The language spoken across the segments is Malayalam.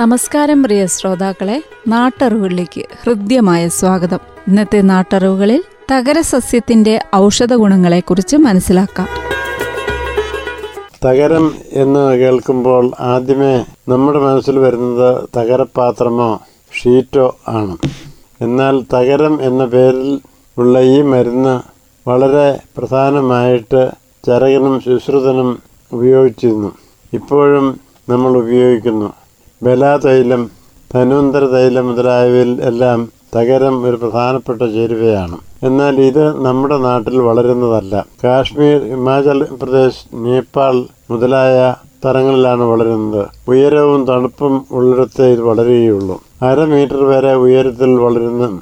നമസ്കാരം പ്രിയ ശ്രോതാക്കളെ. നാട്ടറിവുകളിലേക്ക് ഹൃദ്യമായ സ്വാഗതം. ഇന്നത്തെ നാട്ടറിവുകളിൽ തകരസസ്യത്തിന്റെ ഔഷധ ഗുണങ്ങളെക്കുറിച്ച് മനസ്സിലാക്കാം. തകരം എന്ന് കേൾക്കുമ്പോൾ ആദ്യമേ നമ്മുടെ മനസ്സിൽ വരുന്നത് തകരപാത്രമോ ഷീറ്റോ ആണ്. എന്നാൽ തകരം എന്ന പേരിൽ ഉള്ള ഈ മരുന്ന് വളരെ പ്രധാനമായിട്ട് ചരകനും ശുശ്രുതനും ഉപയോഗിച്ചിരുന്നു. ഇപ്പോഴും നമ്മൾ ഉപയോഗിക്കുന്നു. ബലാതൈലം ധനുന്തര തൈലം മുതലായവയിൽ എല്ലാം തകരം ഒരു പ്രധാനപ്പെട്ട ചേരുവയാണ്. എന്നാൽ ഇത് നമ്മുടെ നാട്ടിൽ വളരുന്നതല്ല. കാശ്മീർ ഹിമാചൽ പ്രദേശ് നേപ്പാൾ മുതലായ സ്ഥലങ്ങളിലാണ് വളരുന്നത്. ഉയരവും തണുപ്പും ഉള്ളിടത്തേ ഇത് വളരുകയുള്ളൂ. അര മീറ്റർ വരെ ഉയരത്തിൽ വളരുന്ന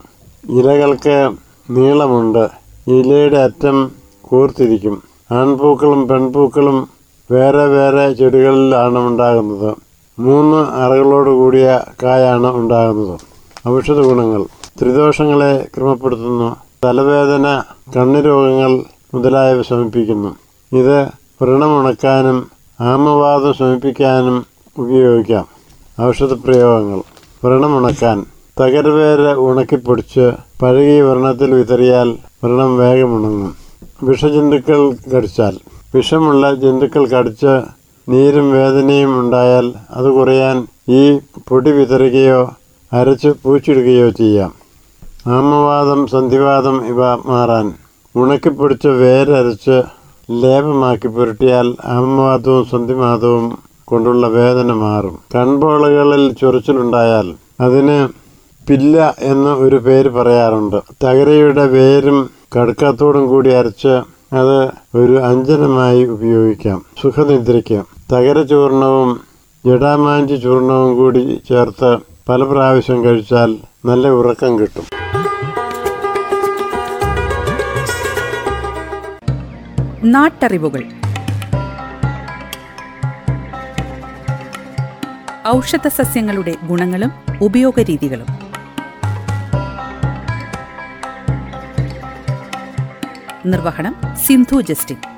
ഇലകൾക്ക് നീളമുണ്ട്. ഇലയുടെ അറ്റം കൂർത്തിരിക്കും. ആൺപൂക്കളും പെൺപൂക്കളും വേറെ വേറെ ചെടികളിലാണ് ഉണ്ടാകുന്നത്. മൂന്ന് അറകളോട് കൂടിയ കായാണ് ഉണ്ടാകുന്നത്. ഔഷധ ഗുണങ്ങൾ. ത്രിദോഷങ്ങളെ ക്രമപ്പെടുത്തുന്നു. തലവേദന കണ്ണുരോഗങ്ങൾ മുതലായവ ശമിപ്പിക്കുന്നു. ഇത് വ്രണമുണക്കാനും ആമവാദം ശമിപ്പിക്കാനും ഉപയോഗിക്കാം. ഔഷധപ്രയോഗങ്ങൾ വ്രണമുണക്കാൻ. തകരവേര് ഉണക്കിപ്പൊടിച്ച് പഴകിയ വ്രണത്തിൽ വിതറിയാൽ വ്രണം വേഗമുണങ്ങും. വിഷജന്തുക്കൾ കടിച്ചാൽ. വിഷമുള്ള ജന്തുക്കൾ കടിച്ച് നീരും വേദനയും ഉണ്ടായാൽ അത് കുറയാൻ ഈ പൊടി വിതറുകയോ അരച്ച് പൂച്ചിടുകയോ ചെയ്യാം. ആമവാദം സന്ധിവാദം ഇവ മാറാൻ. ഉണക്കിപ്പൊടിച്ച വേരരച്ച് ലേപമാക്കി പുരട്ടിയാൽ ആമവാദവും സന്ധിവാദവും കൊണ്ടുള്ള വേദന മാറും. കൺപോളകളിൽ ചൊറിച്ചിലുണ്ടായാൽ അതിന് പില്ല എന്ന ഒരു പേര് പറയാറുണ്ട്. തകരയുടെ വേരും കടുക്കാത്തോടും കൂടി അരച്ച് അത് ഒരു അഞ്ജനമായി ഉപയോഗിക്കാം. സുഖനിദ്രയ്ക്ക് തകര ചൂർണവും ജടാമാഞ്ചി ചൂർണവും കൂടി ചേർത്ത് പല പ്രാവശ്യം കഴിച്ചാൽ നല്ല ഉറക്കം കിട്ടും. നാട്ടറിവുകൾ. ഔഷധ സസ്യങ്ങളുടെ ഗുണങ്ങളും ഉപയോഗരീതികളും. നിർവഹണം സിന്ധു ജസ്റ്റിൻ.